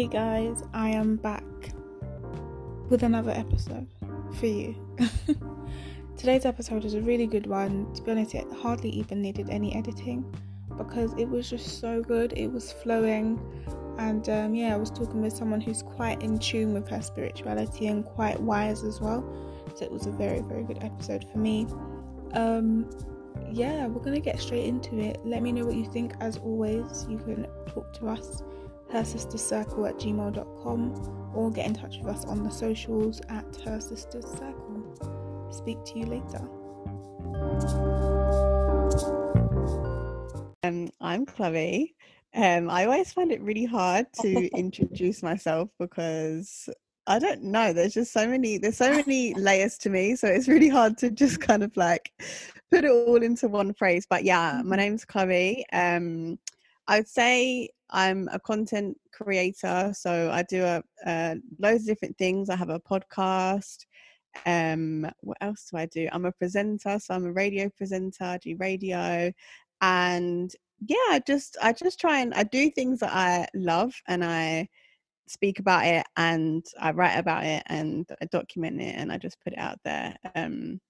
Hey guys, I am back with another episode for you. Today's episode is a really good one. To be honest, it hardly even needed any editing because it was just so good. It was flowing, and um, yeah, I was talking with someone who's quite in tune with her spirituality and quite wise as well. So it was a very, very good episode for me. Um, yeah, we're gonna get straight into it. Let me know what you think. As always, you can talk to us, her sisters circle at gmail.com, or get in touch with us on the socials at her sisters circle. Speak to you later. Um, I'm Chloe. Um, I always find it really hard to introduce myself because I don't know. There's just so many. There's so many layers to me, so it's really hard to just kind of like put it all into one phrase. But yeah, my Mhm. name's Chloe. Um, I'd say I'm a content creator, so I do a, uh, loads of different things. I have a podcast. Um, what else do I do? I'm a presenter, so I'm a radio presenter. I do radio, and yeah, I just I just try and I do things that I love, and I speak about it, and I write about it, and I document it, and I just put it out there. Um,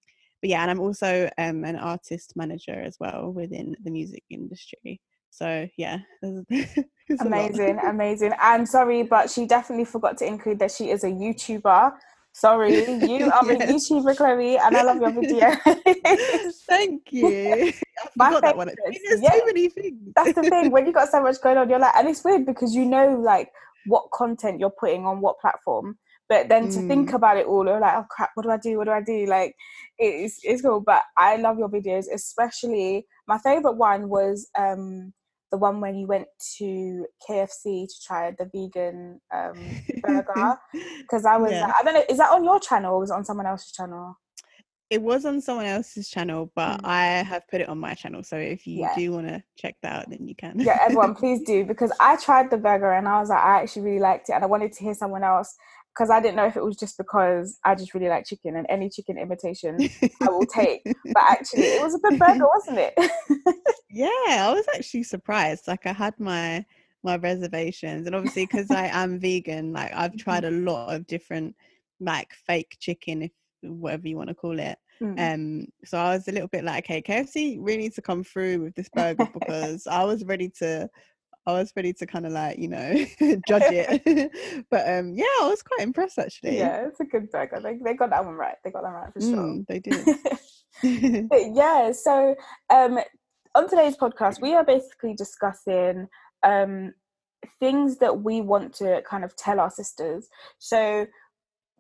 but yeah, and I'm also um, an artist manager as well within the music industry. So yeah, there's, there's a lot. Amazing, amazing. And sorry, but she definitely forgot to include that she is a YouTuber. Sorry, you are a YouTuber, Chloe, and I love your video. Thank you. I My forgot that one. There's yeah. too many things. That's the thing. When you got so much going on, you're like, and it's weird because you know, like, what content you're putting on what platform. But then to think Mm. about it all, you're like, oh crap, what do I do? What do I do? Like, it's it's cool. But I love your videos, especially my favorite one was um the one when you went to KFC to try the vegan um burger because I was, yeah. I don't know, is that on your channel or was it on someone else's channel? It was on someone else's channel, but Mm. I have put it on my channel. So if you Yeah. do want to check that out, then you can. yeah, everyone, please do because I tried the burger and I was like, I actually really liked it, and I wanted to hear someone else because I didn't know if it was just because I just really like chicken and any chicken imitation I will take. But actually, it was a good burger, wasn't it? yeah, I was actually surprised. Like I had my my reservations, and obviously because I am vegan, like I've tried a lot of different like fake chicken, if whatever you want to call it. Mm. Um, so I was a little bit like, okay, KFC really needs to come through with this burger because I was ready to, I was ready to kind of like, you know, judge it. but um, yeah, I was quite impressed actually. yeah, it's a good burger. They they got that one right. They got that right for sure. Mm, they did. But yeah, so um, on today's podcast, we are basically discussing um, things that we want to kind of tell our sisters. So,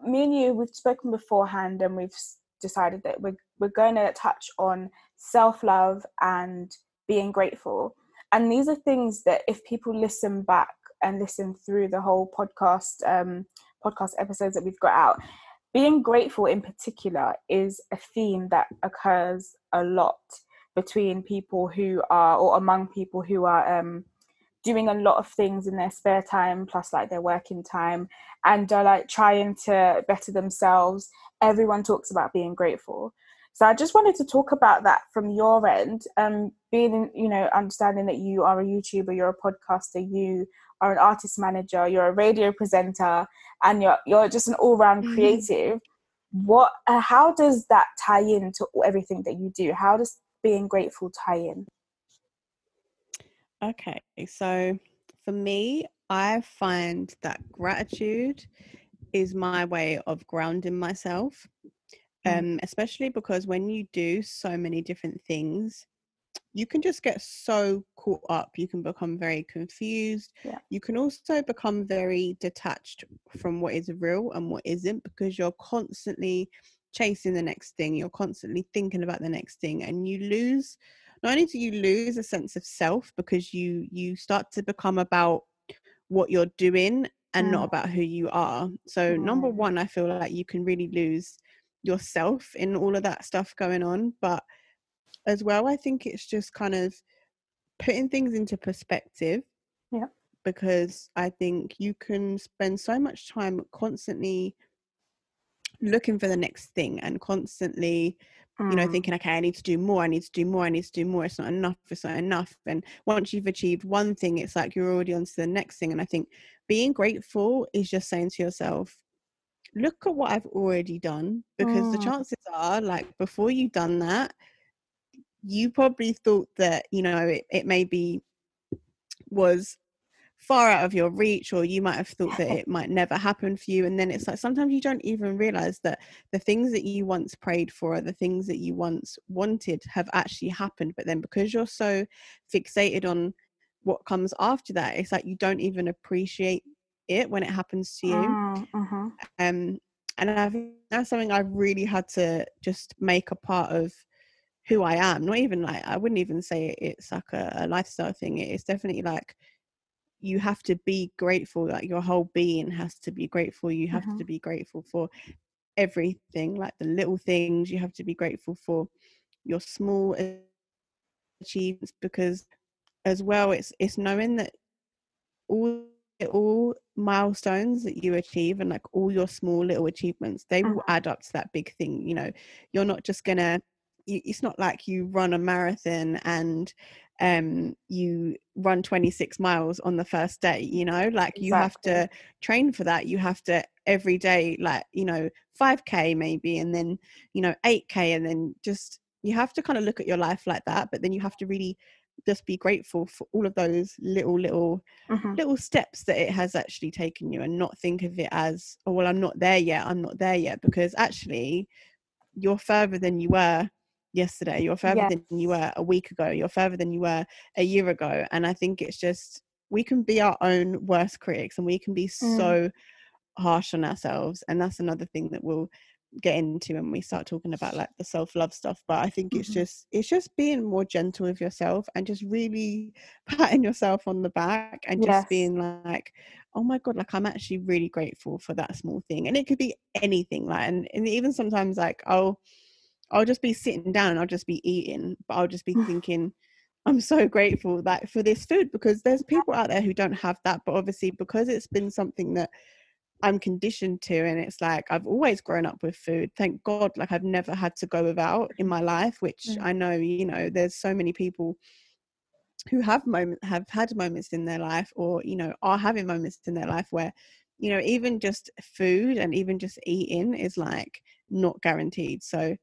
me and you, we've spoken beforehand, and we've decided that we're we're going to touch on self love and being grateful. And these are things that if people listen back and listen through the whole podcast um, podcast episodes that we've got out, being grateful in particular is a theme that occurs a lot between people who are or among people who are um doing a lot of things in their spare time plus like their working time and are like trying to better themselves. Everyone talks about being grateful so i just wanted to talk about that from your end um being you know understanding that you are a youtuber you're a podcaster you are an artist manager you're a radio presenter and you're you're just an all-round Mhm. creative what uh, how does that tie into everything that you do how does being grateful tie in Okay, so for me, I find that gratitude is my way of grounding myself. Um, especially because when you do so many different things, you can just get so caught up. You can become very confused. Yeah. You can also become very detached from what is real and what isn't because you're constantly chasing the next thing. You're constantly thinking about the next thing, and you lose not only do you lose a sense of self because you you start to become about what you're doing and not Mm. about who you are so number Mm. one i feel like you can really lose yourself in all of that stuff going on but as well i think it's just kind of putting things into perspective Yeah. because i think you can spend so much time constantly looking for the next thing and constantly you know Mm. thinking okay i need to do more i need to do more i need to do more it's not enough it's not enough and once you've achieved one thing it's like you're already on to the next thing and i think being grateful is just saying to yourself, look at what I've already done. Because the Mm. chances are, like, before you've done that, you probably thought that, you know, it, it maybe was far out of your reach or you might have thought that it might never happen for you and then it's like sometimes you don't even realize that the things that you once prayed for or the things that you once wanted have actually happened but then because you're so fixated on what comes after that it's like you don't even appreciate it when it happens to you. Mm, mhm. um and i think that's something i've really had to just make a part of who i am. Not even like i wouldn't even say it's like a, a lifestyle thing. It's definitely like you have to be grateful like your whole being has to be grateful. You have Mhm. to be grateful for everything like the little things. You have to be grateful for your small achievements because as well it's it's knowing that all all milestones that you achieve and like all your small little achievements they will Mhm. add up to that big thing you know? You're not just gonna you, it's not like you run a marathon and um you run 26 miles on the first day you know? Like you have to train for that. You have to every day like you know 5k maybe and then you know 8k and then just you have to kind of look at your life like that but then you have to really just be grateful for all of those little little Mhm. little steps that it has actually taken you and not think of it as oh well i'm not there yet i'm not there yet because actually you're further than you were yesterday you're further Yes. than you were a week ago you're further than you were a year ago and i think it's just we can be our own worst critics and we can be Mm. so harsh on ourselves and that's another thing that we'll get into when we start talking about like the self-love stuff but i think it's Mhm. just it's just being more gentle with yourself and just really patting yourself on the back and just Yes. being like oh my god like i'm actually really grateful for that small thing and it could be anything like and, and even sometimes like i'll i'll just be sitting down i'll just be eating but i'll just be thinking i'm so grateful that for this food because there's people out there who don't have that but obviously because it's been something that I'm conditioned to and it's like I've always grown up with food thank god like I've never had to go without in my life which Mm. I know you know there's so many people who have moment have had moments in their life or you know are having moments in their life where you know even just food and even just eating is like not guaranteed so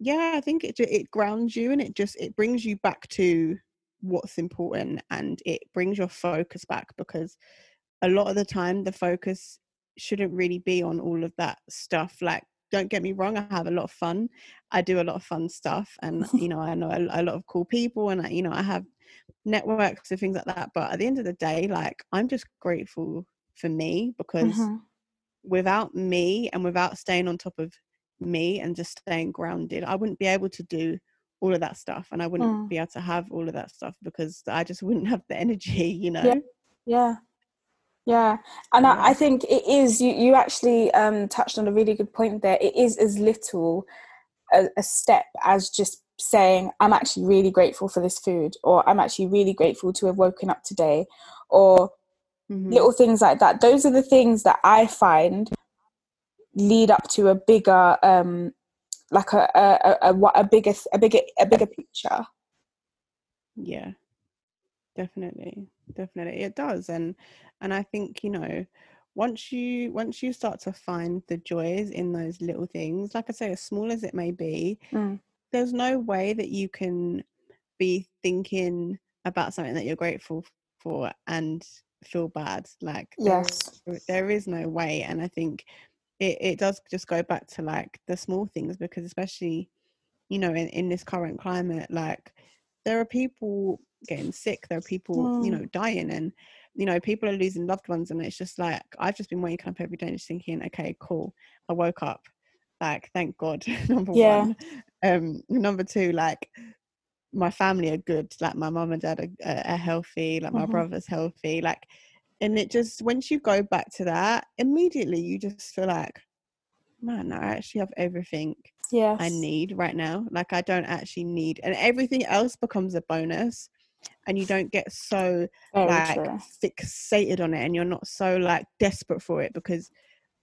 yeah I think it it grounds you and it just it brings you back to what's important and it brings your focus back because a lot of the time the focus shouldn't really be on all of that stuff like don't get me wrong i have a lot of fun i do a lot of fun stuff and you know i know a, a lot of cool people and I, you know i have networks and things like that but at the end of the day like i'm just grateful for me because Mhm. without me and without staying on top of me and just staying grounded i wouldn't be able to do all of that stuff and i wouldn't Mm. be able to have all of that stuff because i just wouldn't have the energy you know Yeah. Yeah. And Yeah. I, I think it is, you, you actually um, touched on a really good point there. It is as little a, a step as just saying, I'm actually really grateful for this food, or I'm actually really grateful to have woken up today, or Mhm. little things like that. Those are the things that I find lead up to a bigger, um, like a, a, a, a, what- a bigger, a bigger, a bigger picture. yeah definitely definitely it does and and i think you know once you once you start to find the joys in those little things like i say as small as it may be Mm. there's no way that you can be thinking about something that you're grateful for and feel bad like there- Yes. there is no way and i think it, it does just go back to like the small things because especially you know in, in this current climate like there are people getting sick there are people you Mm. know dying and you know people are losing loved ones and it's just like i've just been waking up every day and just thinking okay cool i woke up like thank god number Yeah. one um number two like my family are good like my mum and dad are, are, healthy like my Mhm. brother's healthy like and it just once you go back to that immediately you just feel like man i actually have everything Yes. I need right now. Like I don't actually need, and everything else becomes a bonus, and you don't get so Very like true. fixated on it, and you're not so like desperate for it because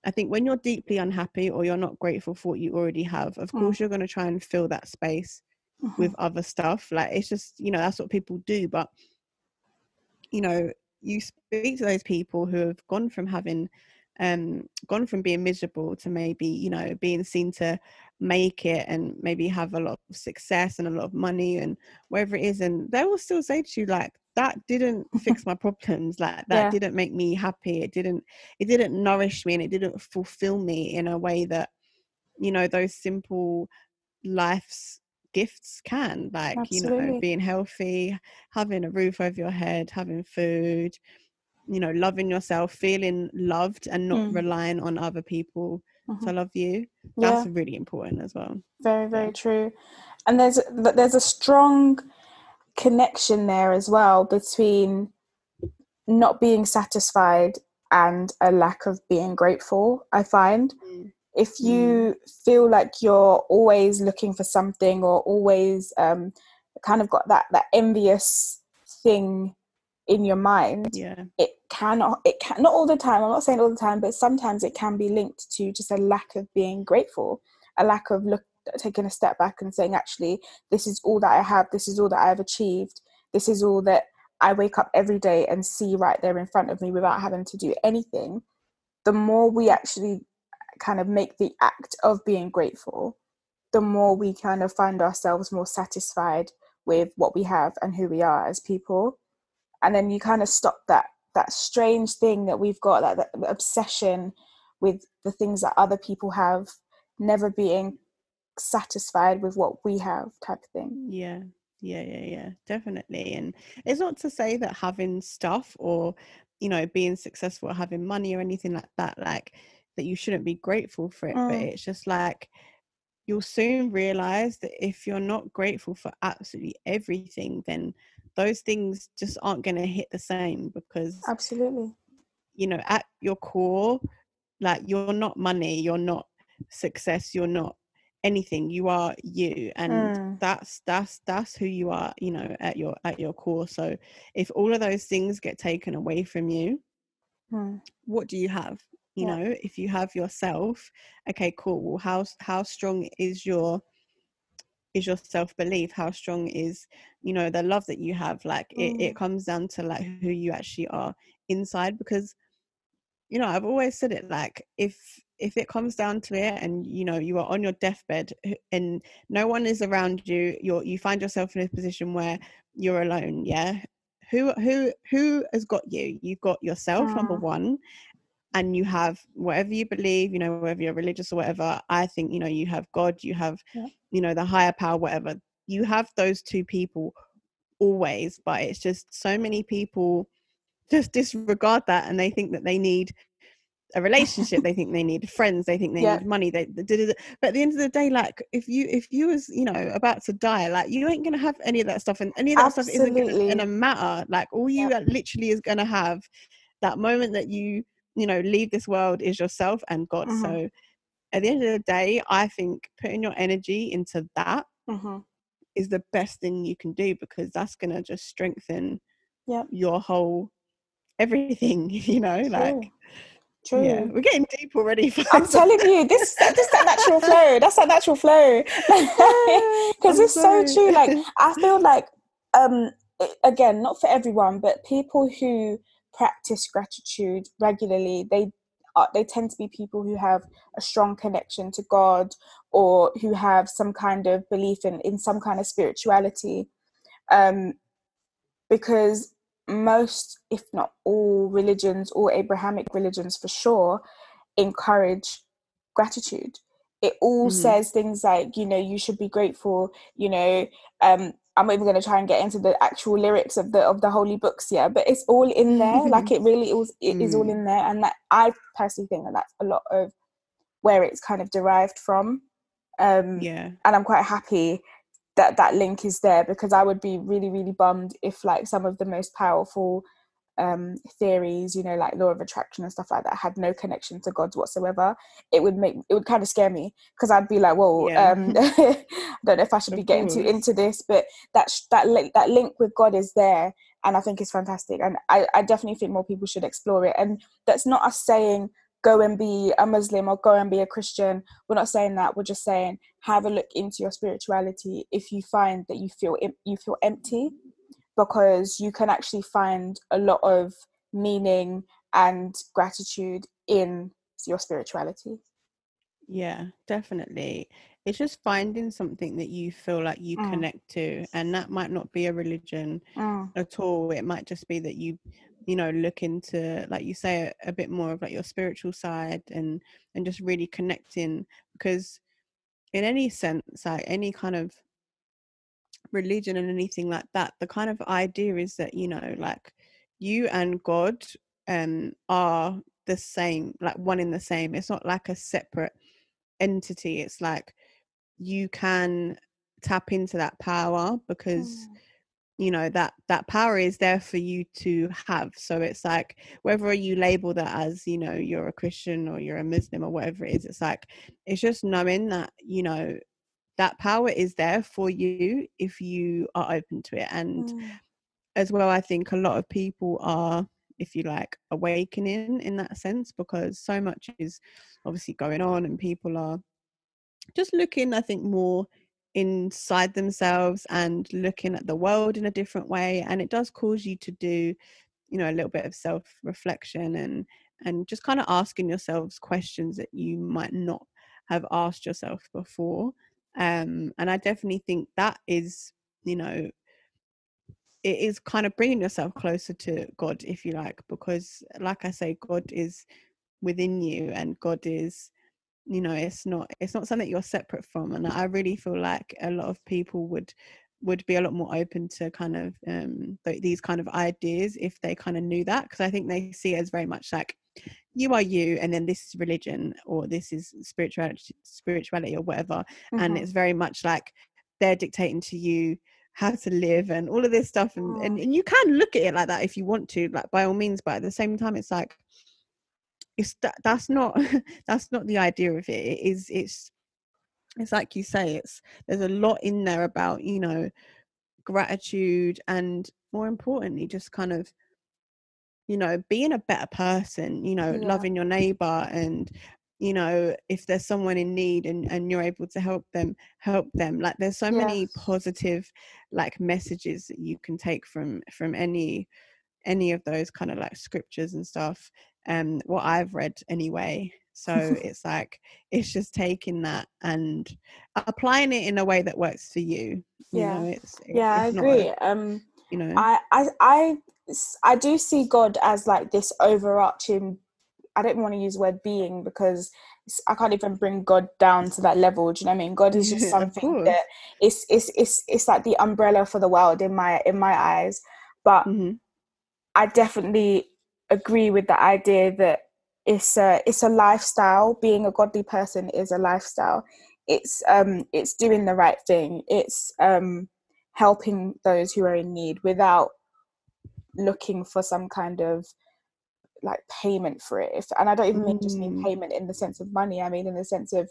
I think when you're deeply unhappy or you're not grateful for what you already have, of Mm. course you're going to try and fill that space Mhm. with other stuff. Like it's just you know that's what people do, but you know you speak to those people who have gone from having um gone from being miserable to maybe you know being seen to make it and maybe have a lot of success and a lot of money and whatever it is and they will still say to you like that didn't fix my problems like that Yeah. didn't make me happy it didn't it didn't nourish me and it didn't fulfill me in a way that you know those simple life's gifts can like you know being healthy having a roof over your head having food you know loving yourself feeling loved and not Mm. relying on other people to love you. Yeah. that's really important as well. Very very Yeah. true. And there's there's a strong connection there as well between not being satisfied and a lack of being grateful i find. If you feel like you're always looking for something or always um, kind of got that that envious thing in your mind yeah. it cannot it can not all the time i'm not saying all the time but sometimes it can be linked to just a lack of being grateful a lack of look taking a step back and saying actually this is all that i have this is all that i've achieved this is all that i wake up every day and see right there in front of me without having to do anything the more we actually kind of make the act of being grateful the more we kind of find ourselves more satisfied with what we have and who we are as people and then you kind of stop that that strange thing that we've got that, that obsession with the things that other people have never being satisfied with what we have type of thing. Yeah. Yeah yeah yeah. Definitely. And it's not to say that having stuff or you know being successful or having money or anything like that like that you shouldn't be grateful for it but Mm. it's just like you'll soon realize that if you're not grateful for absolutely everything then those things just aren't going to hit the same because absolutely you know at your core like you're not money you're not success you're not anything you are you and Mm. that's that's that's who you are you know at your at your core so if all of those things get taken away from you Hmm. what do you have you Yeah. know if you have yourself okay cool well how how strong is your is your self belief how strong is you know the love that you have like it, Mm. it comes down to like who you actually are inside because you know i've always said it like if if it comes down to it and you know you are on your deathbed and no one is around you you're you find yourself in a position where you're alone yeah who who who has got you you've got yourself number Mm. one and you have whatever you believe you know whether you're religious or whatever i think you know you have god you have Yeah. You know the higher power whatever you have those two people always but it's just so many people just disregard that and they think that they need a relationship they think they need friends they think they Yeah. need money they da- da- but at the end of the day like if you if you was you know about to die like you ain't gonna have any of that stuff and any of that stuff isn't gonna, gonna matter like all you Yep. literally is gonna have that moment that you you know leave this world is yourself and god Mhm. so at the end of the day i think putting your energy into that hmm is the best thing you can do because that's gonna just strengthen Yep. your whole everything you know like True. yeah we're getting deep already I'm telling you, this this that natural flow. That's that natural flow. Because it's so true. Like I feel like um again, not for everyone, but people who practice gratitude regularly, they are, they tend to be people who have a strong connection to God or who have some kind of belief in in some kind of spirituality. Um because most, if not all religions all Abrahamic religions for sure, encourage gratitude. It all Mhm. says things like, you know, you should be grateful, you know, um, I'm not even going to try and get into the actual lyrics of the of the holy books, yeah, but it's all in there. like it really is, it is all Mm. in there, and that I personally think that that's a lot of where it's kind of derived from. Um, yeah and I'm quite happy that that link is there because I would be really really bummed if like some of the most powerful um theories you know like law of attraction and stuff like that had no connection to god whatsoever it would make it would kind of scare me because i'd be like whoa Yeah. um i don't know if i should Of be getting too into this but that sh- that link that link with god is there and i think it's fantastic and I, I definitely think more people should explore it and that's not us saying go and be a muslim or go and be a christian we're not saying that we're just saying have a look into your spirituality if you find that you feel you feel empty because you can actually find a lot of meaning and gratitude in your spirituality. Yeah definitely. It's just finding something that you feel like you Mm. connect to and that might not be a religion Mm, at all. It might just be that you you know look into like you say a, a bit more of like your spiritual side and and just really connecting because in any sense like any kind of religion and anything like that the kind of idea is that you know like you and god um are the same like one in the same. It's not like a separate entity. It's like you can tap into that power because mm, you know that that power is there for you to have. So it's like whether you label that as you know you're a christian or you're a muslim or whatever it is it's like it's just knowing that you know that power is there for you if you are open to it. And mm, as well i think a lot of people are if you like awakening in that sense because so much is obviously going on and people are just looking i think more inside themselves and looking at the world in a different way. And it does cause you to do you know a little bit of self reflection and and just kind of asking yourselves questions that you might not have asked yourself before um and i definitely think that is you know it is kind of bringing yourself closer to god if you like because like i say god is within you and god is you know it's not it's not something you're separate from and i really feel like a lot of people would would be a lot more open to kind of um th- these kind of ideas if they kind of knew that because i think they see it as very much like you are you and then this is religion or this is spirituality spirituality or whatever and mhm. it's very much like they're dictating to you how to live and all of this stuff and, and Mm. and you can look at it like that if you want to like by all means but at the same time it's like it's that that's not that's not the idea of it it is it's it's like you say it's there's a lot in there about you know gratitude and more importantly just kind of you know being a better person you know Yeah. loving your neighbor and you know if there's someone in need and, and you're able to help them help them like there's so many positive like messages that you can take from from any any of those kind of like scriptures and stuff um what i've read anyway so it's like it's just taking that and applying it in a way that works for you you Yeah. know it's it- yeah i it's a- agree um you know I, I i i do see god as like this overarching i don't want to use the word being because i can't even bring god down to that level do you know what i mean god is just something that it's it's it's it's like the umbrella for the world in my in my eyes but Mhm. I definitely agree with the idea that it's a it's a lifestyle. Being a godly person is a lifestyle. It's um it's doing the right thing. It's um helping those who are in need without looking for some kind of like payment for it. If, and I don't even mean just mean Mm. payment in the sense of money. I mean in the sense of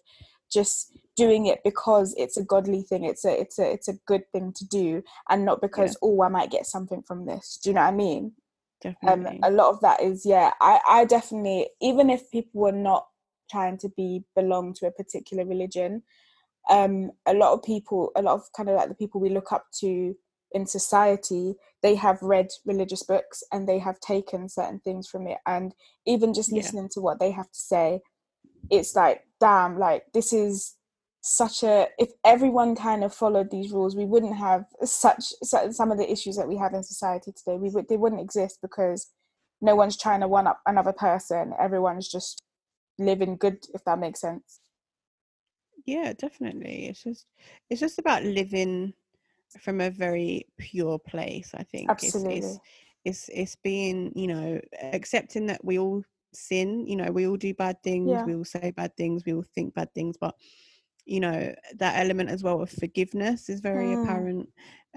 just doing it because it's a godly thing. It's a it's a it's a good thing to do, and not because oh I might get something from this. Do you know what I mean? um definitely a lot of that is yeah i i definitely even if people were not trying to be belong to a particular religion um a lot of people a lot of kind of like the people we look up to in society they have read religious books and they have taken certain things from it. And even just Yeah. listening to what they have to say it's like damn like this is such a if everyone kind of followed these rules we wouldn't have such, such some of the issues that we have in society today. We would they wouldn't exist because no one's trying to one up another person. Everyone's just living good if that makes sense yeah definitely it's just it's just about living from a very pure place i think it's absolutely it's it's, it's being you know accepting that we all sin you know we all do bad things Yeah. we all say bad things we all think bad things but you know that element as well of forgiveness is very Mm. apparent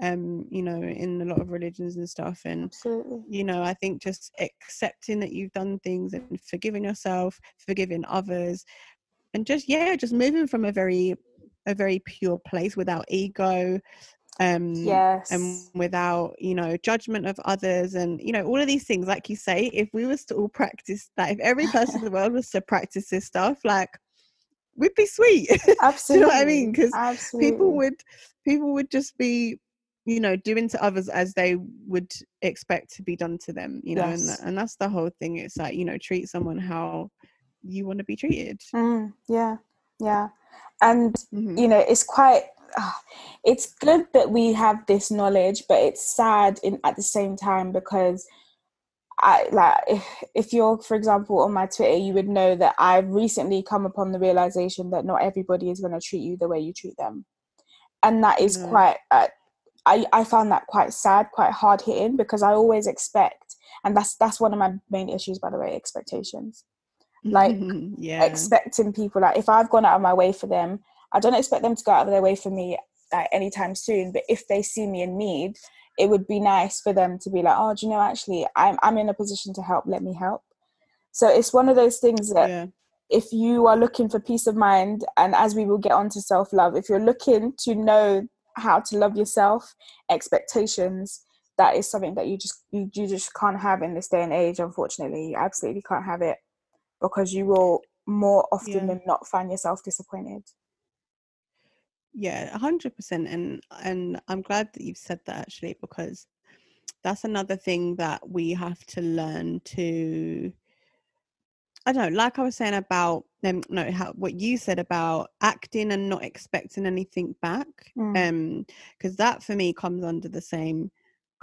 um you know in a lot of religions and stuff and absolutely you know i think just accepting that you've done things and forgiving yourself forgiving others and just yeah just moving from a very a very pure place without ego um yes. and without you know judgment of others and you know all of these things. Like you say if we was to all practice that if every person in the world was to practice this stuff like we'd be sweet. Absolutely you know what I mean? Because people would people would just be you know doing to others as they would expect to be done to them you know Yes. and, and that's the whole thing. It's like you know treat someone how you want to be treated Mm, yeah, yeah. And Mhm. you know, it's quite. ah, it's good that we have this knowledge, but it's sad in at the same time because I like if, if you're, for example, on my Twitter, you would know that I've recently come upon the realization that not everybody is going to treat you the way you treat them, and that is No. quite. Uh, I I found that quite sad, quite hard hitting because I always expect, and that's that's one of my main issues, by the way, expectations like, yeah expecting people like if I've gone out of my way for them, I don't expect them to go out of their way for me like anytime soon. But if they see me in need, it would be nice for them to be like, oh, do you know, actually, I'm I'm in a position to help. Let me help. So it's one of those things that yeah if you are looking for peace of mind, and as we will get on to self love, if you're looking to know how to love yourself, expectations. That is something that you just you, you just can't have in this day and age. Unfortunately, you absolutely can't have it because you will more often Yeah. than not find yourself disappointed. yeah 100% and and i'm glad that you've said that actually because that's another thing that we have to learn to i don't know like i was saying about um, no how, what you said about acting and not expecting anything back Mm. um because that for me comes under the same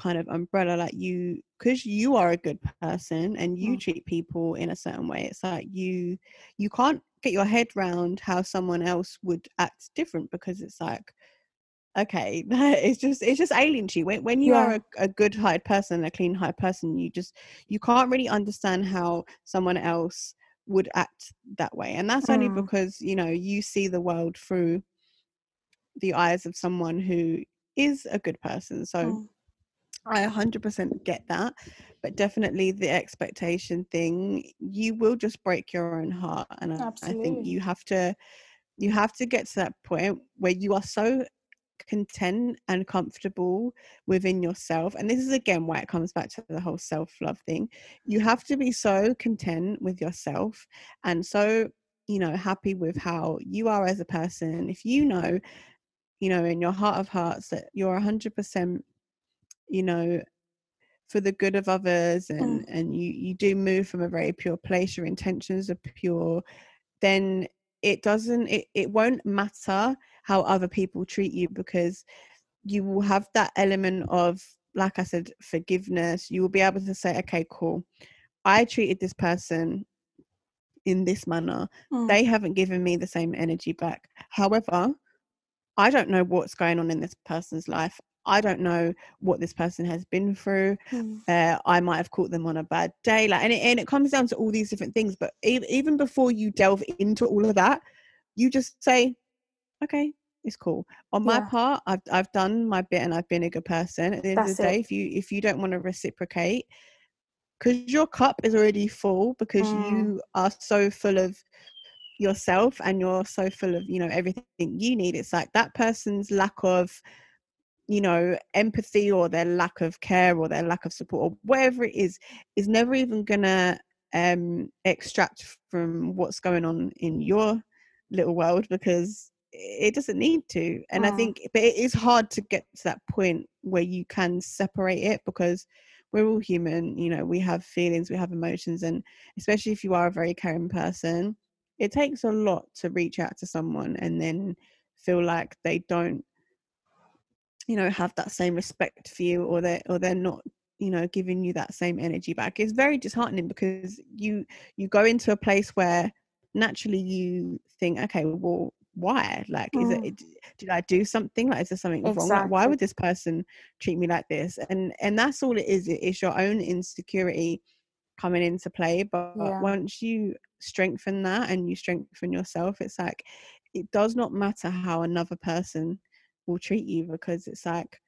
kind of umbrella like you because you are a good person and you Mm. treat people in a certain way it's like you you can't get your head round how someone else would act different because it's like okay it's just it's just alien to you when, when you are a, a good hired person a clean hired person you just you can't really understand how someone else would act that way and that's only Mm. because you know you see the world through the eyes of someone who is a good person so Mm. I 100% get that, but definitely the expectation thing, you will just break your own heart. And I, I think you have to, you have to get to that point where you are so content and comfortable within yourself. And this is again why it comes back to the whole self love thing. You have to be so content with yourself and so, you know, happy with how you are as a person. If you know, you know, in your heart of hearts that you're 100% you know for the good of others and and you you do move from a very pure place your intentions are pure then it doesn't it, it won't matter how other people treat you because you will have that element of like i said forgiveness. You will be able to say okay cool. I treated this person in this manner. Mm. they haven't given me the same energy back. However i don't know what's going on in this person's life i don't know what this person has been through Mm. uh, i might have caught them on a bad day like and it, and it comes down to all these different things but e- even before you delve into all of that you just say okay it's cool on my Yeah. part i've i've done my bit and i've been a good person at the end of the day it. if you if you don't want to reciprocate because your cup is already full because Mm. you are so full of yourself and you're so full of you know everything you need it's like that person's lack of you know empathy or their lack of care or their lack of support or whatever it is is never even gonna um extract from what's going on in your little world because it doesn't need to and i Mm. think but it is hard to get to that point where you can separate it because we're all human you know we have feelings we have emotions and especially if you are a very caring person it takes a lot to reach out to someone and then feel like they don't you know have that same respect for you or they or they're not you know giving you that same energy back. It's very disheartening because you you go into a place where naturally you think okay well why? Like is Mm. it did i do something? Like is there something wrong? Like why would this person treat me like this? And and that's all it is. It is your own insecurity coming into play. But Yeah. once you strengthen that and you strengthen yourself it's like it does not matter how another person will treat you because it's like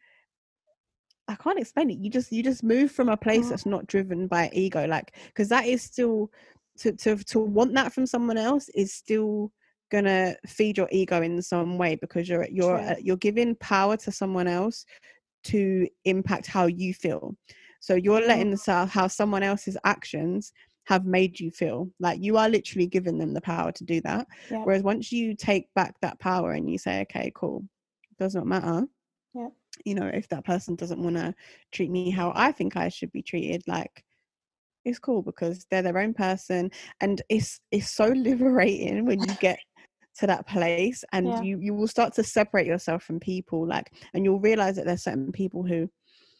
I can't explain it. You just you just move from a place Mm. that's not driven by ego, like because that is still to to to want that from someone else is still gonna feed your ego in some way because you're you're uh, you're giving power to someone else to impact how you feel. So you're letting the so- how someone else's actions have made you feel like you are literally giving them the power to do that. Whereas once you take back that power and you say, okay, cool, does not matter. Yep. you know if that person doesn't want to treat me how i think i should be treated like it's cool because they're their own person and it's it's so liberating when you get to that place and Yeah. you you will start to separate yourself from people like and you'll realize that there's certain people who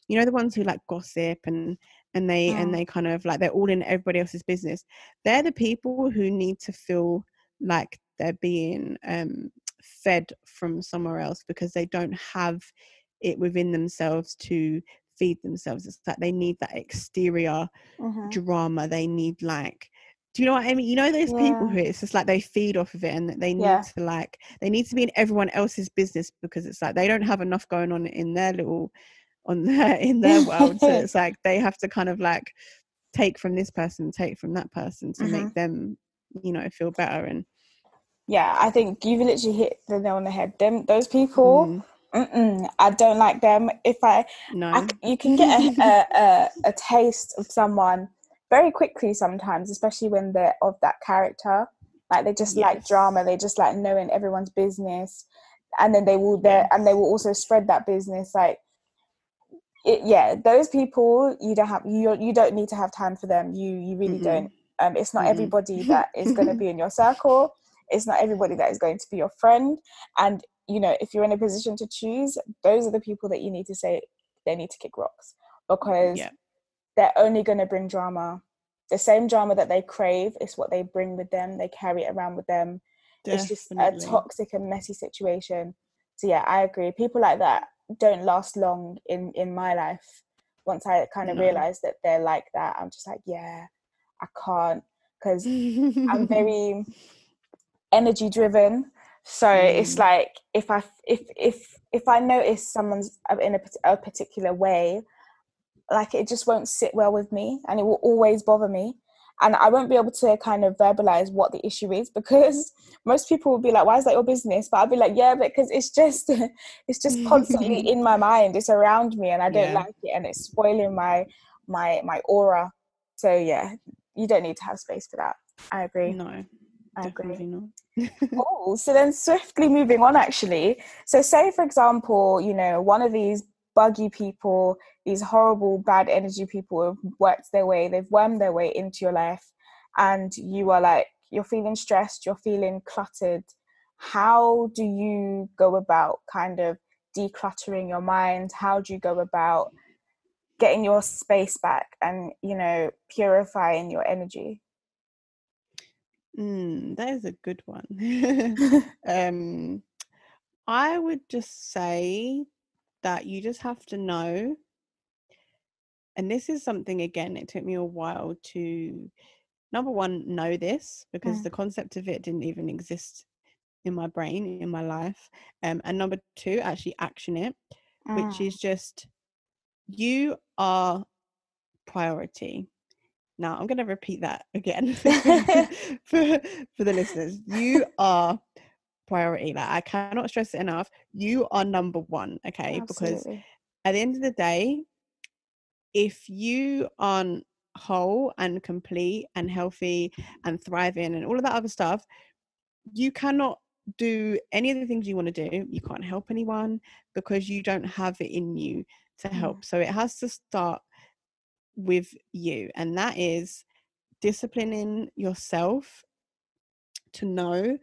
you know the ones who like gossip and and they Mm. and they kind of like they're all in everybody else's business they're the people who need to feel like they're being um fed from somewhere else because they don't have it within themselves to feed themselves it's like they need that exterior Mhm. drama they need like do you know what I mean? You know those people who it's just like they feed off of it and that they need Yeah. to like they need to be in everyone else's business because it's like they don't have enough going on in their little on their in their world. So it's like they have to kind of like take from this person, take from that person to Mhm. make them, you know, feel better and Yeah, I think you've literally hit the nail on the head. Them, those people, Mm, mm-mm, I don't like them. If I, no. I you can get a, a, a, a taste of someone very quickly sometimes, especially when they're of that character. Like they just like drama. They just like knowing everyone's business, and then they will there, and they will also spread that business. Like, it, yeah, those people you don't have you you don't need to have time for them. You you really Mm-mm. don't. Um, it's not Mm-mm. everybody that is going to be in your circle. It's not everybody that is going to be your friend. And you know, if you're in a position to choose, those are the people that you need to say they need to kick rocks because Yeah. they're only going to bring drama. The same drama that they crave is what they bring with them. They carry it around with them. It's just a toxic and messy situation. So yeah, I agree. People like that don't last long in in my life. Once I kind of No. realize that they're like that, I'm just like, yeah, I can't because I'm very energy driven. So it's Mm. like if I if if if I notice someone's in a, a particular way, like it just won't sit well with me, and it will always bother me, and I won't be able to kind of verbalize what the issue is because most people will be like, "Why is that your business?" But I'll be like, "Yeah, because it's just it's just constantly in my mind. It's around me, and I don't Yeah. like it, and it's spoiling my my my aura." So yeah, you don't need to have space for that. I agree. no. Definitely not. Cool. Oh, so then, swiftly moving on, actually. So, say for example, you know, one of these buggy people, these horrible, bad energy people have worked their way, they've wormed their way into your life, and you are like, you're feeling stressed, you're feeling cluttered. How do you go about kind of decluttering your mind? How do you go about getting your space back and, you know, purifying your energy? Mm, that is a good one. um, I would just say that you just have to know, and this is something again, it took me a while to number one, know this because Mm. the concept of it didn't even exist in my brain, in my life. Um, and number two, actually action it, which Mm. is just you are priority. Now I'm going to repeat that again for, for the listeners. You are priority. Like I cannot stress it enough. You are number one. Okay, because at the end of the day, if you aren't whole and complete and healthy and thriving and all of that other stuff, you cannot do any of the things you want to do. You can't help anyone because you don't have it in you to help. So it has to start with you, and that is disciplining yourself to know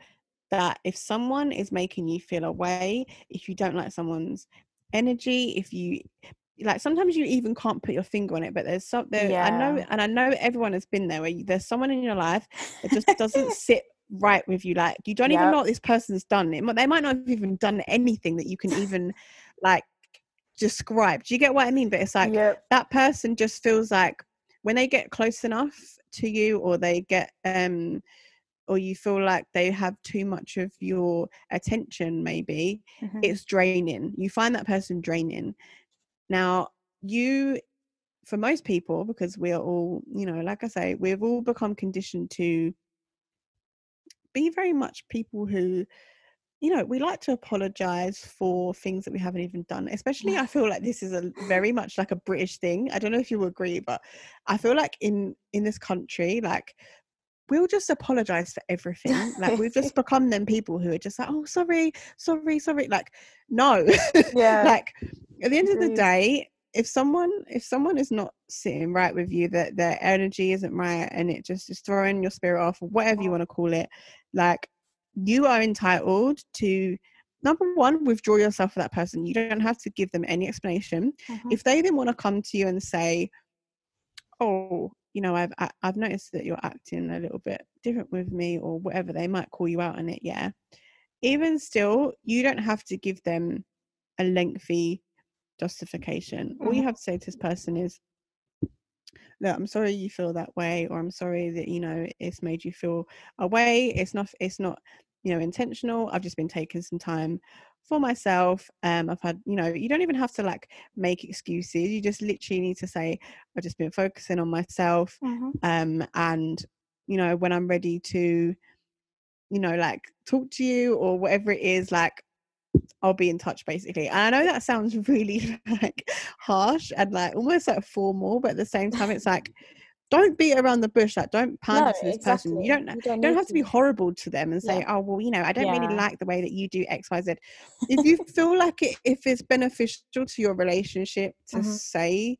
that if someone is making you feel away, if you don't like someone's energy, if you like sometimes you even can't put your finger on it, but there's some there I know and I know everyone has been there where you, there's someone in your life that just doesn't sit right with you. Like you don't even know what this person's done. It, they might not have even done anything that you can even like describe. Do you get what I mean? But it's like yep. that person just feels like when they get close enough to you or they get um or you feel like they have too much of your attention maybe Mhm. it's draining you find that person draining now you for most people because we are all you know like i say we've all become conditioned to be very much people who you know we like to apologize for things that we haven't even done especially i feel like this is a very much like a british thing i don't know if you agree but i feel like in in this country like we'll just apologize for everything like we've just become them people who are just like oh sorry sorry sorry like no Yeah. like at the end of the day if someone if someone is not sitting right with you that their energy isn't right and it just is throwing your spirit off or whatever you oh. want to call it like you are entitled to number one withdraw yourself from that person you don't have to give them any explanation Mhm. if they then want to come to you and say oh you know i've I- i've noticed that you're acting a little bit different with me or whatever they might call you out on it yeah even still you don't have to give them a lengthy justification all you Mhm. have to say to this person is look i'm sorry you feel that way or i'm sorry that you know it's made you feel away it's not it's not you know intentional i've just been taking some time for myself um i've had you know you don't even have to like make excuses you just literally need to say i've just been focusing on myself Mhm. um and you know when i'm ready to you know like talk to you or whatever it is like i'll be in touch basically. And i know that sounds really like harsh and like almost like formal but at the same time it's like don't beat around the bush like don't pander No, to this person. You don't You don't you don't have to be horrible to them and say Yeah. oh well you know i don't really like the way that you do xyz if you feel like it if it's beneficial to your relationship to Mhm. say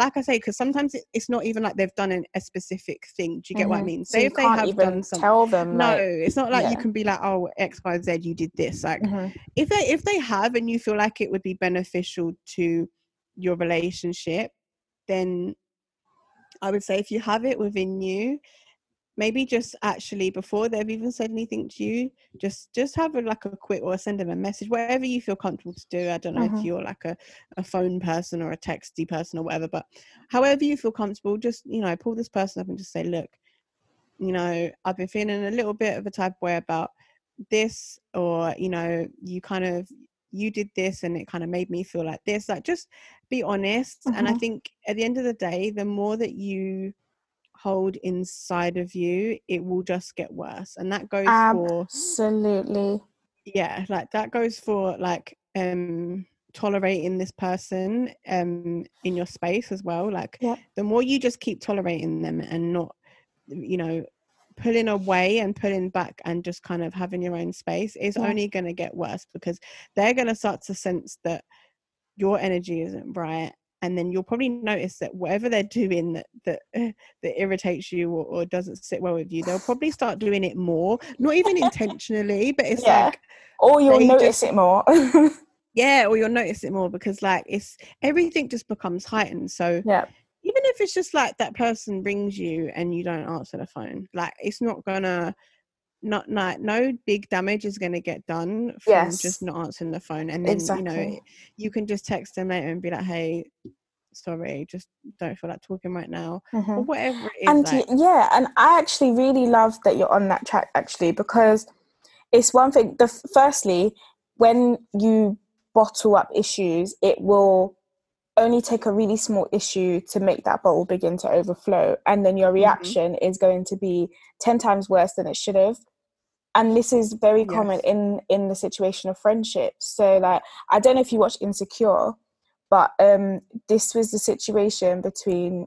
like i say because sometimes it, it's not even like they've done an, a specific thing do you get what i Mhm. mean So you if they have done something tell them. no like, it's not like you can be like oh x y z you did this like Mhm. if they if they have and you feel like it would be beneficial to your relationship then i would say if you have it within you maybe just actually before they've even said anything to you just just have a, like a quick or send them a message whatever you feel comfortable to do i don't know if Mhm. you're like a, a phone person or a texty person or whatever but however you feel comfortable just you know pull this person up and just say look you know i've been feeling a little bit of a type of way about this or you know you kind of you did this and it kind of made me feel like this like just be honest and i Mhm. think at the end of the day the more that you hold inside of you it will just get worse and that goes for Absolutely. yeah like that goes for like um tolerating this person um in your space as well like Yeah. the more you just keep tolerating them and not you know pulling away and pulling back and just kind of having your own space is Yeah. only going to get worse because they're going to start to sense that your energy isn't right and then you'll probably notice that whatever they're doing that that, eh, that irritates you or, or doesn't sit well with you they'll probably start doing it more not even intentionally but it's Yeah. like Or you'll notice just- it more. yeah or you'll notice it more because like it's everything just becomes heightened so yeah. even if it's just like that person rings you and you don't answer the phone like it's not gonna not not no big damage is gonna get done from Yes. just not answering the phone and then you know you can just text them later and be like hey sorry just don't feel like talking right now or Mhm. whatever it is and like y- yeah and i actually really love that you're on that track actually because it's one thing the firstly when you bottle up issues it will only take a really small issue to make that bottle begin to overflow and then your reaction is going to be 10 times worse than it should have and this is very common Yes. in in the situation of friendships so like i don't know if you watch insecure but um this was the situation between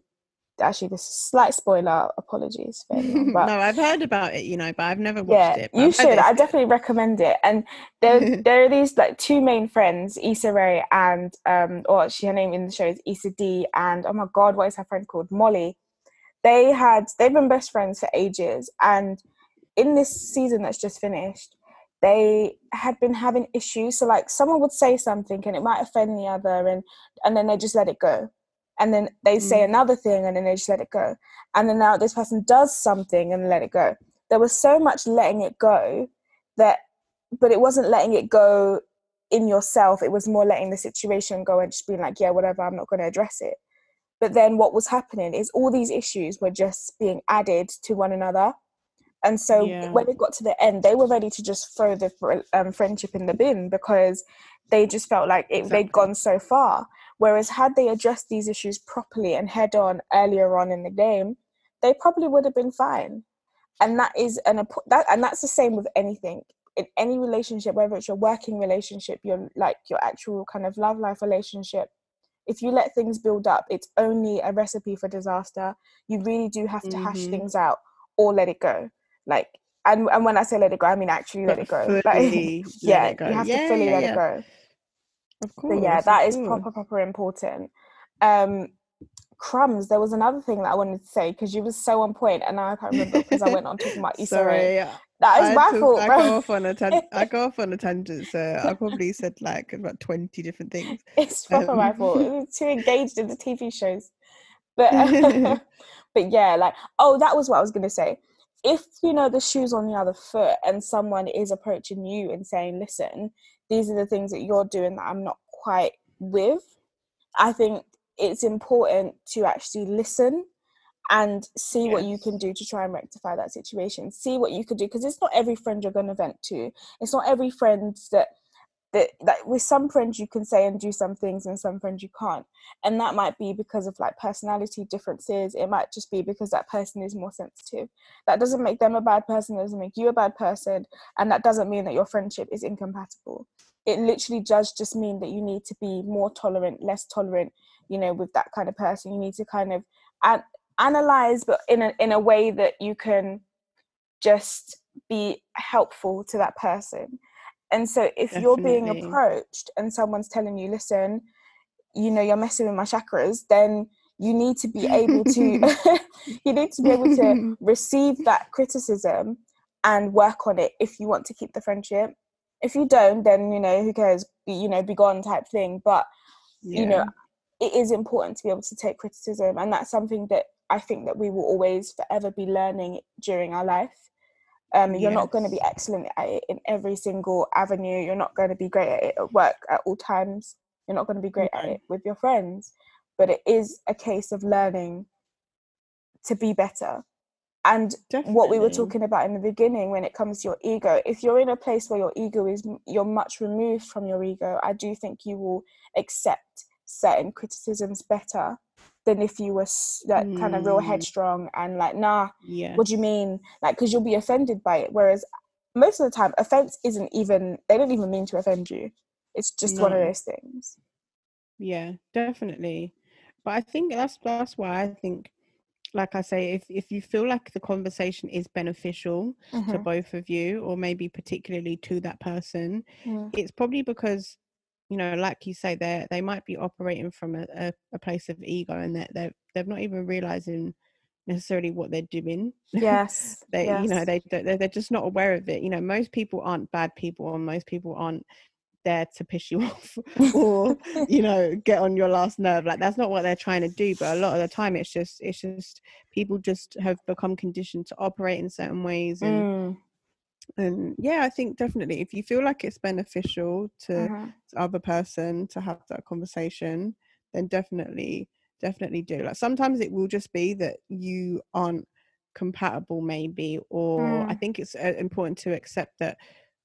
actually this is a slight spoiler apologies for anyone but no i've heard about it you know but i've never watched yeah it you I've should i definitely recommend it. And there there are these like two main friends Issa Rae and um or she her name in the show is Issa Dee and oh my god what is her friend called? Molly. They had they've been best friends for ages and in this season that's just finished they had been having issues. So like someone would say something and it might offend the other and and then they just let it go. And then they say Mm. another thing and then they just let it go. And then now this person does something and let it go. There was so much letting it go that but it wasn't letting it go in yourself. It was more letting the situation go and just being like yeah whatever i'm not going to address it. But then what was happening is all these issues were just being added to one another and so Yeah. when it got to the end they were ready to just throw the fr- um, friendship in the bin because they just felt like it, they'd gone so far. Whereas had they addressed these issues properly and head on earlier on in the game they probably would have been fine. And that is an that and that's the same with anything. In any relationship whether it's your working relationship your like your actual kind of love life relationship if you let things build up it's only a recipe for disaster. You really do have to hash Mhm. things out or let it go like and, and when i say let it go i mean actually let it go like yeah go. you have Yeah, to fully yeah, let yeah. it go Of course. So yeah, that is course. proper proper important. Um, crumbs. There was another thing that I wanted to say because you was so on point, and now I can't remember because I went on talking about Rae. Sorry, That is I my took- fault, I bro. go off on a tan- I go off on a tangent, so I probably said like about twenty different things. It's proper my Um, fault. It was too engaged in the TV shows. But but yeah, like oh, that was what I was gonna say. If you know the shoes on the other foot and someone is approaching you and saying, "Listen, these are the things that you're doing that I'm not quite with," I think it's important to actually listen and see what you can do to try and rectify that situation. See what you could do because it's not every friend you're going to vent to. It's not every friend that that that with some friends you can say and do some things and some friends you can't. And that might be because of like personality differences. It might just be because that person is more sensitive. That doesn't make them a bad person it doesn't make you a bad person and that doesn't mean that your friendship is incompatible. It literally does just mean that you need to be more tolerant less tolerant you know with that kind of person. You need to kind of an- analyze but in a in a way that you can just be helpful to that person and so if you're being approached and someone's telling you listen you know you're messing with my chakras then you need to be able to you need to be able to receive that criticism and work on it if you want to keep the friendship. If you don't then you know who cares? Be, you know be gone type thing. But you know it is important to be able to take criticism and that's something that i think that we will always forever be learning during our life um, you're not going to be excellent at it in every single avenue. You're not going to be great at it at work at all times. You're not going to be great at it with your friends. But it is a case of learning to be better. And what we were talking about in the beginning when it comes to your ego if you're in a place where your ego is you're much removed from your ego i do think you will accept certain criticisms better than if you were s- like kind of real Mm. headstrong and like nah yeah. what do you mean like because you'll be offended by it whereas most of the time offense isn't even they don't even mean to offend you it's just one of those things Yeah, definitely. But I think that's that's why I think, like I say, if if you feel like the conversation is beneficial to Mhm. both of you, or maybe particularly to that person, Mm. it's probably because, you know, like you say, they they might be operating from a, a, a place of ego, and that they're they're not even realizing necessarily what they're doing. yes they you know they they're, they're just not aware of it. You know, most people aren't bad people, and most people aren't there to piss you off or you know get on your last nerve like that's not what they're trying to do but a lot of the time it's just it's just people just have become conditioned to operate in certain ways and Mm. And yeah i think definitely if you feel like it's beneficial to the other person to have that conversation then definitely definitely do. Like sometimes it will just be that you aren't compatible maybe or i Mm. think it's uh, important to accept that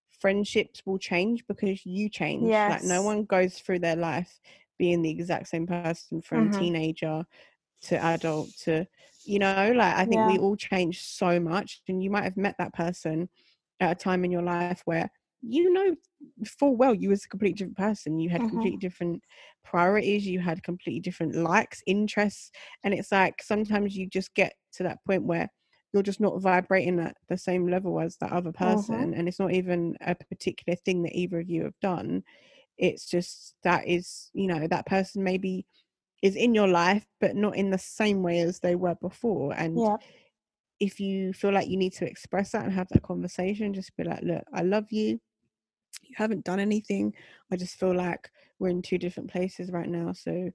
friendships will change because you change. Like no one goes through their life being the exact same person from Mhm. teenager to adult to you know like i think we all change so much and you might have met that person at a time in your life where you know full well you was a completely different person you had Mhm. completely different priorities you had completely different likes interests and it's like sometimes you just get to that point where you're just not vibrating at the same level as that other person and it's not even a particular thing that either of you have done. It's just that is you know that person maybe is in your life but not in the same way as they were before and yeah if you feel like you need to express that and have that conversation just be like look i love you. You haven't done anything. I just feel like we're in two different places right now. So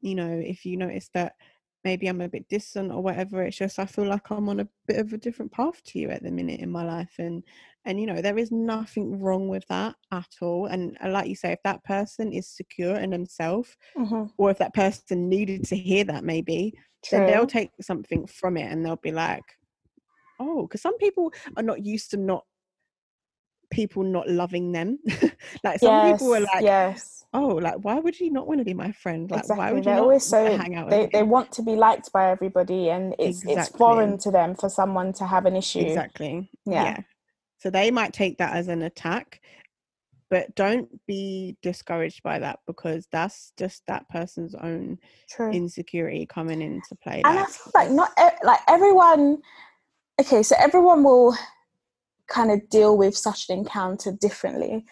you know if you notice that maybe i'm a bit distant or whatever it's just i feel like i'm on a bit of a different path to you at the minute in my life and and you know there is nothing wrong with that at all and uh, like you say if that person is secure in themselves Mhm. or if that person needed to hear that maybe then they'll take something from it and they'll be like oh because some people are not used to not people not loving them like some yes, people are like yes, oh like why would you not want to be my friend like why would you They're not always so hang out they, they want to be liked by everybody, and it's it's foreign to them for someone to have an issue. exactly Yeah. so they might take that as an attack but don't be discouraged by that because that's just that person's own True. insecurity coming into play and I feel like not like everyone. Okay, so everyone will kind of deal with such an encounter differently,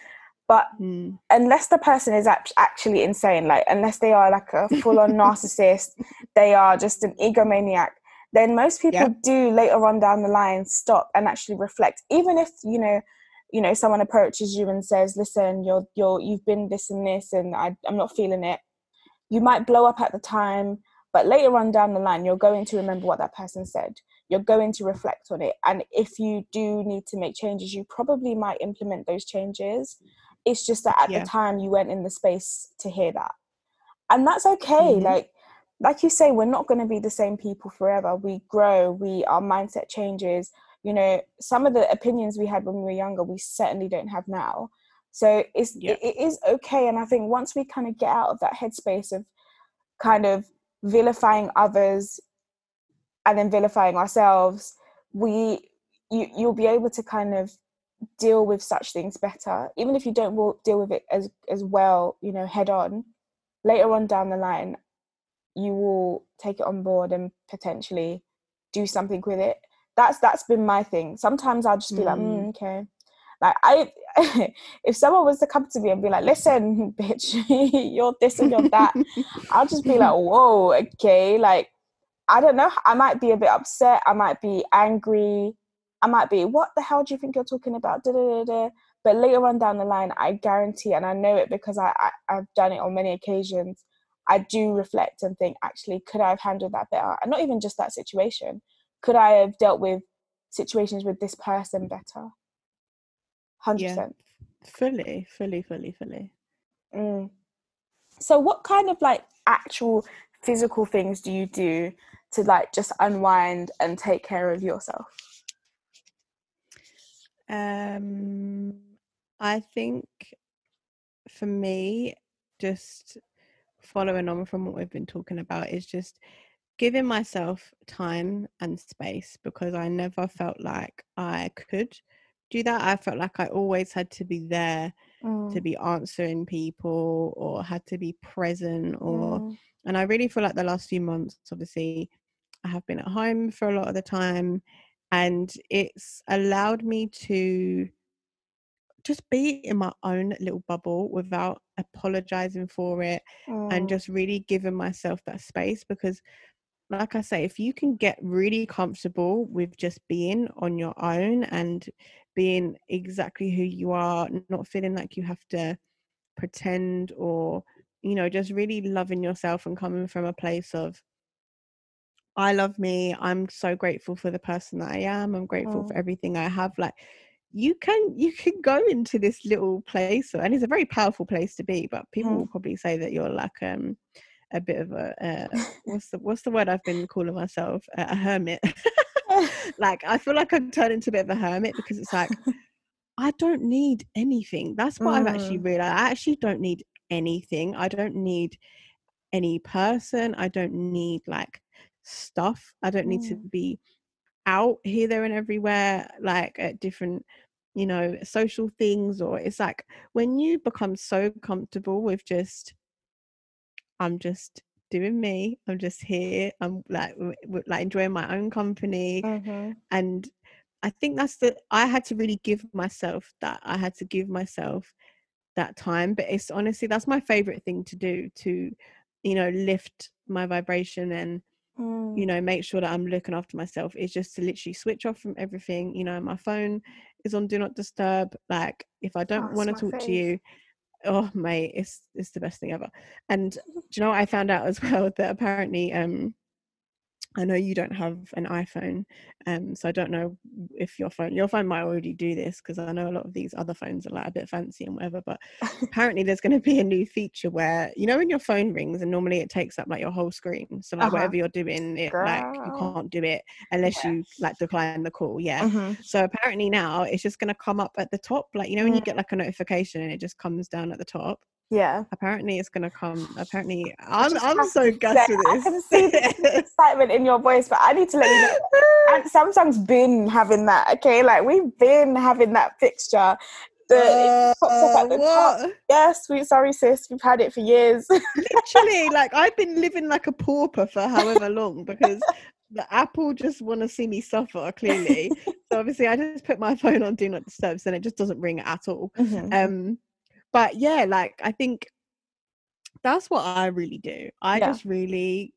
but Mm. unless the person is actually insane, like unless they are like a full-on narcissist, they are just an egomaniac. Then most people Yeah. do later on down the line stop and actually reflect. Even if you know, you know, someone approaches you and says, "Listen, you're you're you've been this and this, and I, I'm not feeling it." You might blow up at the time, but later on down the line, you're going to remember what that person said. You're going to reflect on it, and if you do need to make changes, you probably might implement those changes. It's just that at Yeah. the time you weren't in the space to hear that. And that's okay. Mhm. like like you say we're not going to be the same people forever. We grow we our mindset changes. You know some of the opinions we had when we were younger we certainly don't have now. So it's Yeah. it, it is okay. And i think once we kind of get out of that headspace of kind of vilifying others and then vilifying ourselves we you you'll be able to kind of deal with such things better even if you don't deal with it as as well you know head on later on down the line you will take it on board and potentially do something with it that's that's been my thing sometimes i'll just be like Mm. mm, okay like i if someone was to come to me and be like listen bitch you're this and you're that I'll just be like, whoa, okay. Like, I don't know. I might be a bit upset. I might be angry. I might be, what the hell do you think you're talking about? Da, da, da. But later on down the line, I guarantee, and I know it because I, I, I've done it on many occasions, I do reflect and think, actually, could I have handled that better? And not even just that situation. Could I have dealt with situations with this person better? 100%. Yeah. fully, fully, fully, fully. Mm. So, what kind of like actual physical things do you do to like just unwind and take care of yourself? Um, I think for me, just following on from what we've been talking about, is just giving myself time and space because I never felt like I could do that. I felt like I always had to be there to be answering people or had to be present or Mm. And I really feel like the last few months, obviously, I have been at home for a lot of the time, and it's allowed me to just be in my own little bubble without apologizing for it and Mm. just really giving myself that space because like I say, if you can get really comfortable with just being on your own and being exactly who you are, not feeling like you have to pretend or, you know, just really loving yourself and coming from a place of, I love me. I'm so grateful for the person that I am. I'm grateful for Mm. everything I have. Like, you can you can go into this little place and it's a very powerful place to be but people Mm. will probably say that you're like um a bit of a uh, what's the what's the word I've been calling myself a, a hermit. like I feel like I've turned into a bit of a hermit because it's like I don't need anything. That's what I've actually Mm. realized. I actually don't need anything. I don't need any person. I don't need like stuff. I don't need to Mm. be out here, there, and everywhere, like at different, you know, social things. Or it's like when you become so comfortable with just, I'm just doing me. I'm just here. I'm like, like enjoying my own company Mhm. and i think that's the i had to really give myself that i had to give myself that time but it's honestly that's my favorite thing to do to you know lift my vibration and you Mm. know make sure that i'm looking after myself is just to literally switch off from everything you know my phone is on do not disturb like if i don't want to talk to you oh mate it's it's the best thing ever and do you know i found out as well that apparently um I know you don't have an iPhone, um, so I don't know if your phone your phone might already do this because I know a lot of these other phones are like a bit fancy and whatever. But apparently, there's going to be a new feature where you know when your phone rings and normally it takes up like your whole screen, so like Uh-huh. whatever you're doing, it like you can't do it unless Yeah. you like decline the call. Yeah. Mhm. So apparently now it's just going to come up at the top, like you know when you Mm. get like a notification and it just comes down at the top. Yeah. Apparently it's to come. Apparently I'm I'm so to gassed say, with I can see the excitement in your voice, but I need to let you know. And Samsung's been having that, okay? Like we've been having that fixture. The it pops up at Uh, the top. Yes, we sorry, sis. We've had it for years. Literally, like I've been living like a pauper for however long because the Apple just want to see me suffer. Clearly, so obviously I just put my phone on do not disturb, so then it just doesn't ring at all. Mhm. Um, but yeah, like I think that's what I really do. I Yeah. just really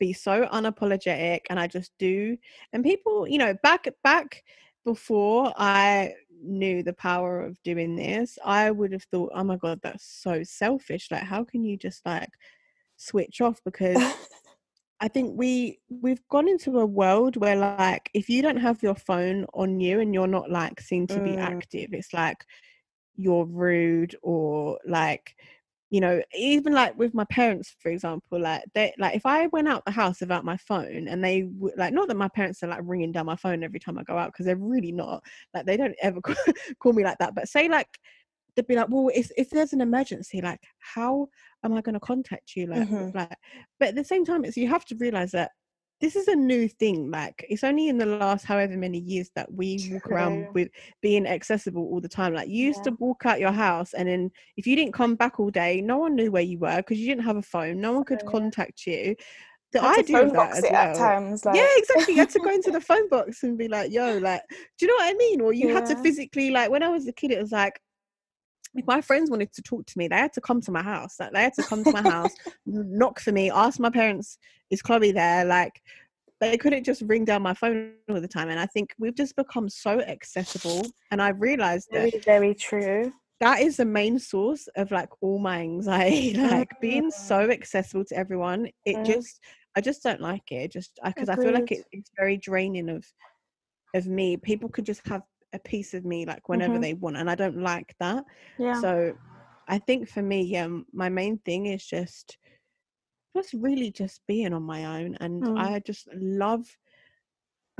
be so unapologetic and I just do and people, you know, back back before I knew the power of doing this, I would have thought, oh my god, that's so selfish. Like how can you just like switch off because I think we we've gone into a world where like if you don't have your phone on you and you're not like seen to be Mm. active, it's like you're rude or like you know even like with my parents for example like they like if i went out the house without my phone and they w- like not that my parents are like ringing down my phone every time i go out because they're really not like they don't ever call, me like that but say like they'd be like well if, if there's an emergency like how am i going to contact you like Mhm. like but at the same time it's you have to realize that this is a new thing like it's only in the last however many years that we walk around with being accessible all the time like you used Yeah. to walk out your house and then if you didn't come back all day no one knew where you were because you didn't have a phone no one could Oh, yeah. contact you the to idea phone of that box as it at times. Like, yeah, exactly. You had to go into the phone box and be like, yo, like, do you know what I mean? Or you had to physically, like, when I was a kid, it was like, if my friends wanted to talk to me, they had to come to my house. Like, they had to come to my house, knock for me, ask my parents, is Chloe there? Like, they couldn't just ring down my phone all the time. And I think we've just become so accessible. And I've realized that very, very true. that is the main source of like all my anxiety like being so accessible to everyone it Mm. just i just don't like it just because I, feel like it, it's very draining of of me people could just have a piece of me like whenever Mhm. they want and i don't like that Yeah. so i think for me yeah my main thing is just just really just being on my own and Mm. i just love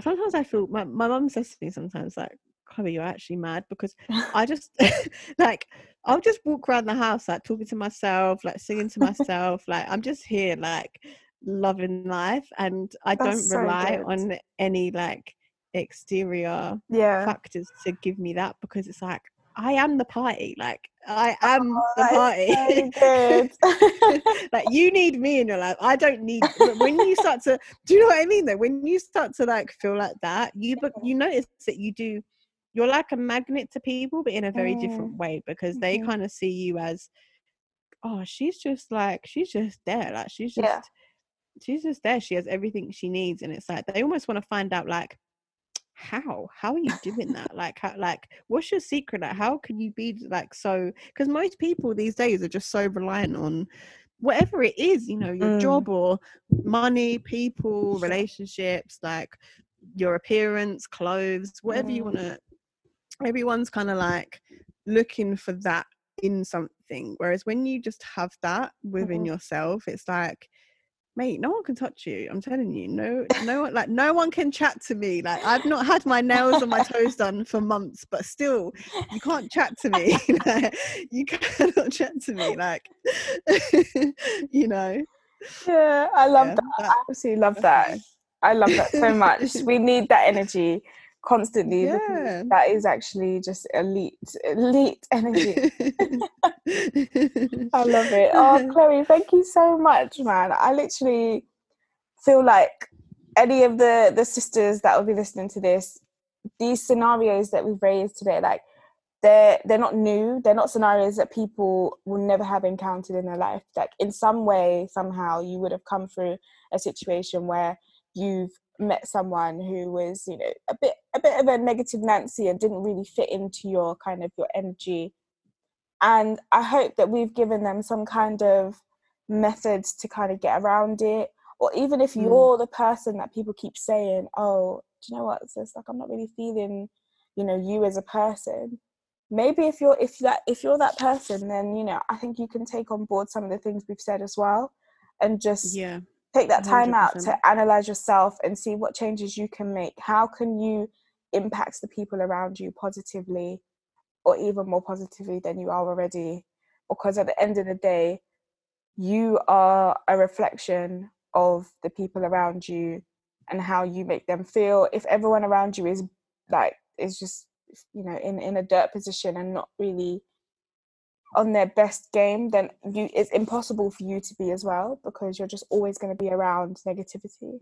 sometimes i feel my, my mum says to me sometimes like chloe you're actually mad because I just like I'll just walk around the house like talking to myself, like singing to myself, like I'm just here like loving life and I That's don't rely good. on any like exterior yeah. factors to give me that because it's like I am the party. Like I am Oh, the party. so like you need me in your life. I don't need. But when you start to, do you know what I mean? Though when you start to like feel like that, you but you notice that you do. You're like a magnet to people, but in a very Mm. different way because they Mhm. kind of see you as, oh, she's just like she's just there. Like she's just Yeah. she's just there. She has everything she needs, and it's like they almost want to find out like how how are you doing that like how, like what's your secret like how can you be like so because most people these days are just so reliant on whatever it is you know your Mm. job or money people relationships like your appearance clothes whatever you Mm. want to everyone's kind of like looking for that in something whereas when you just have that within Mhm. yourself it's like mate no one can touch you i'm telling you no no one like no one can chat to me like i've not had my nails and my toes done for months but still you can't chat to me like, you cannot chat to me like you know yeah, I love yeah, that. that- I absolutely love that. I love that so much. we need that energy constantly Yeah. that is actually just elite, elite energy. I love it. Oh, Chloe, thank you so much, man. I literally feel like any of the the sisters that will be listening to this, these scenarios that we've raised today, like they're they're not new. They're not scenarios that people will never have encountered in their life. Like in some way, somehow, you would have come through a situation where you've met someone who was, you know, a bit a bit of a negative Nancy and didn't really fit into your kind of your energy. And i hope that we've given them some kind of methods to kind of get around it. Or even if Mm. you're the person that people keep saying oh do you know what? It's just like i'm not really feeling you know you as a person. Maybe if you're if that if you're that person then you know i think you can take on board some of the things we've said as well and just yeah take that time out 100%. to analyze yourself and see what changes you can make. How can you impact the people around you positively or even more positively than you are already? Because at the end of the day you are a reflection of the people around you and how you make them feel. If everyone around you is like is just you know in in a dirt position and not really on their best game then you it's impossible for you to be as well because you're just always going to be around negativity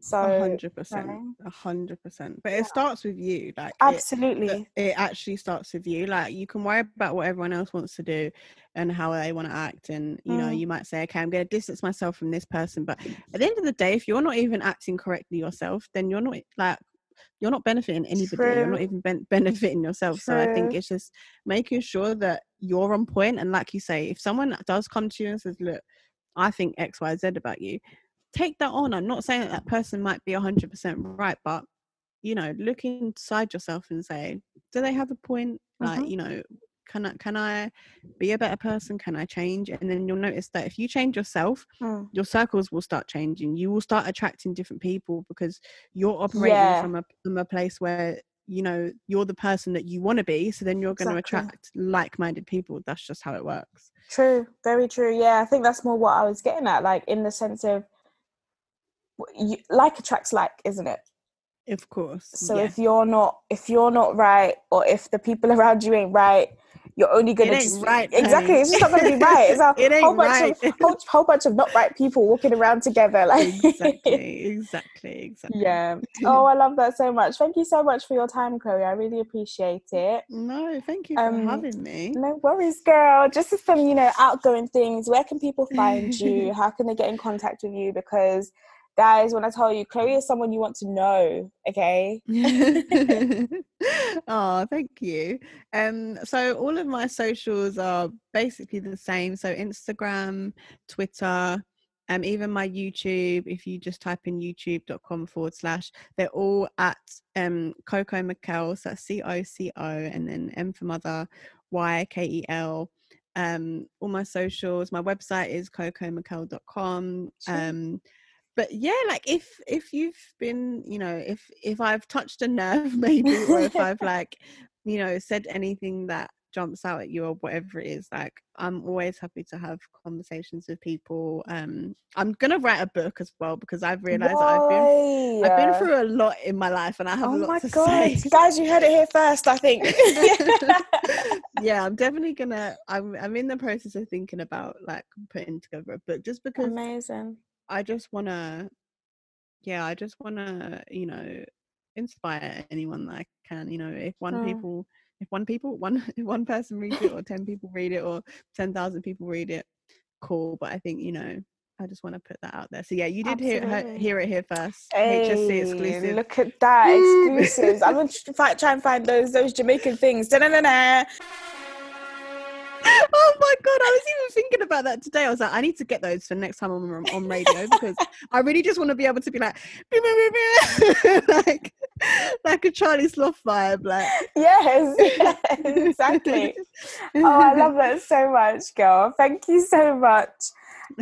So hundred percent, a hundred percent. But Yeah. it starts with you. Like absolutely. that it actually starts with you like you can worry about what everyone else wants to do and how they want to act and you know Mm. you might say okay i'm going to distance myself from this person but at the end of the day if you're not even acting correctly yourself then you're not like you're not benefiting anybody you're not even ben- benefiting yourself so i think it's just making sure that you're on point and like you say if someone does come to you and says look i think xyz about you take that on i'm not saying that that person might be 100% right but you know look inside yourself and say do they have a point like Mhm. you know can i can i be a better person can i change and then you'll notice that if you change yourself Mm. your circles will start changing you will start attracting different people because you're operating Yeah. from a from a place where you know you're the person that you want to be so then you're going to Exactly. attract like-minded people that's just how it works True, very true. Yeah, I think that's more what I was getting at, like in the sense of you, like attracts like, isn't it? of course So yeah. if you're not, if you're not right, or if the people around you ain't right, you're only gonna just right, exactly. It's just not gonna be right. It's a It whole bunch right. of whole, whole bunch of not right people walking around together. Like exactly exactly exactly yeah. Oh, I love that so much. Thank you so much for your time, Chloe. I really appreciate it. no thank you for Um, having me No worries, girl. Just some, you know, outgoing things. Where can people find you? How can they get in contact with you? Because, guys, when I tell you, Chloe is someone you want to know. Okay. oh, thank you. Um, so all of my socials are basically the same. So Instagram, Twitter, um, even my YouTube. If you just type in youtube.com forward slash, they're all at um Coco Mykel. So that's C O C O, and then M for mother, Y K E L. Um, all my socials. My website is cocomykel.com. Sure. Um, but yeah like if if you've been you know if if i've touched a nerve maybe or if i've like you know said anything that jumps out at you or whatever it is like i'm always happy to have conversations with people um i'm gonna write a book as well because i've realized that i've been i've been through a lot in my life and i have Oh a lot my to god, say guys! You heard it here first. I think. yeah i'm definitely gonna I'm, I'm in the process of thinking about like putting together a book just because Amazing. I just want to, yeah, I just want to, you know, inspire anyone that I can. You know, if one Mm. people, if one people, one if one person reads it, or ten people read it, or ten thousand people read it, cool. But I think you know, I just want to put that out there. So yeah, you did hear hear it here first. Hey, HSC exclusive. look at that exclusives. I'm gonna try and find those those Jamaican things. Da-na-na-na. Oh my god, I was even thinking about that today. I was like, I need to get those for next time I'm on, on radio because I really just want to be able to be like, like, like a Charlie Sloth vibe, like. Yes, yes, exactly. Oh, I love that so much, girl. Thank you so much.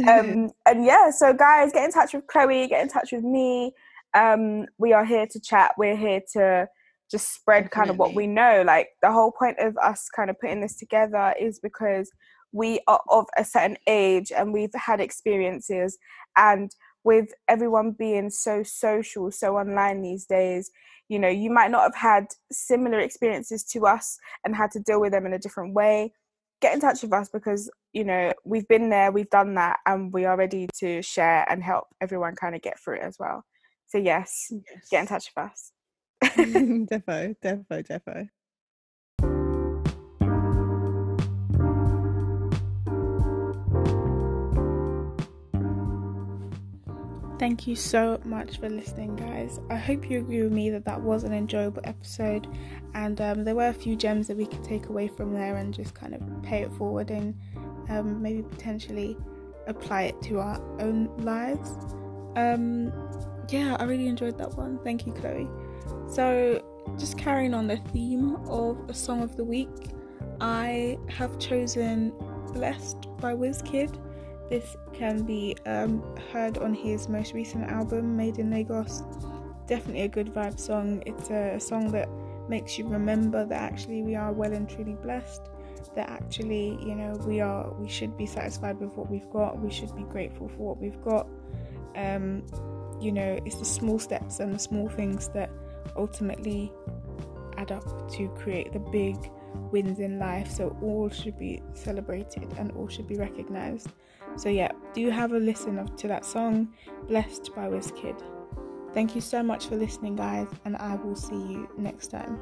Um, and yeah, so guys, get in touch with Chloe, get in touch with me. Um, we are here to chat. We're here to just spread kind of what we know. Like the whole point of us kind of putting this together is because we are of a certain age and we've had experiences and with everyone being so social, so online these days, you know, you might not have had similar experiences to us and had to deal with them in a different way. Get in touch with us because, you know, we've been there, we've done that, and we are ready to share and help everyone kind of get through it as well. So, yes, get in touch with us. defo, defo, defo. Thank you so much for listening, guys. I hope you agree with me that that was an enjoyable episode, and um, there were a few gems that we could take away from there and just kind of pay it forward and um, maybe potentially apply it to our own lives. Um, yeah, I really enjoyed that one. Thank you, Chloe. So, just carrying on the theme of a song of the week, I have chosen "Blessed" by Wizkid. This can be um, heard on his most recent album, Made in Lagos. Definitely a good vibe song. It's a song that makes you remember that actually we are well and truly blessed. That actually, you know, we are we should be satisfied with what we've got. We should be grateful for what we've got. Um, you know, it's the small steps and the small things that ultimately add up to create the big wins in life. So all should be celebrated and all should be recognized. So yeah, do have a listen of, to that song, "Blessed" by Wizkid. Thank you so much for listening, guys, and I will see you next time.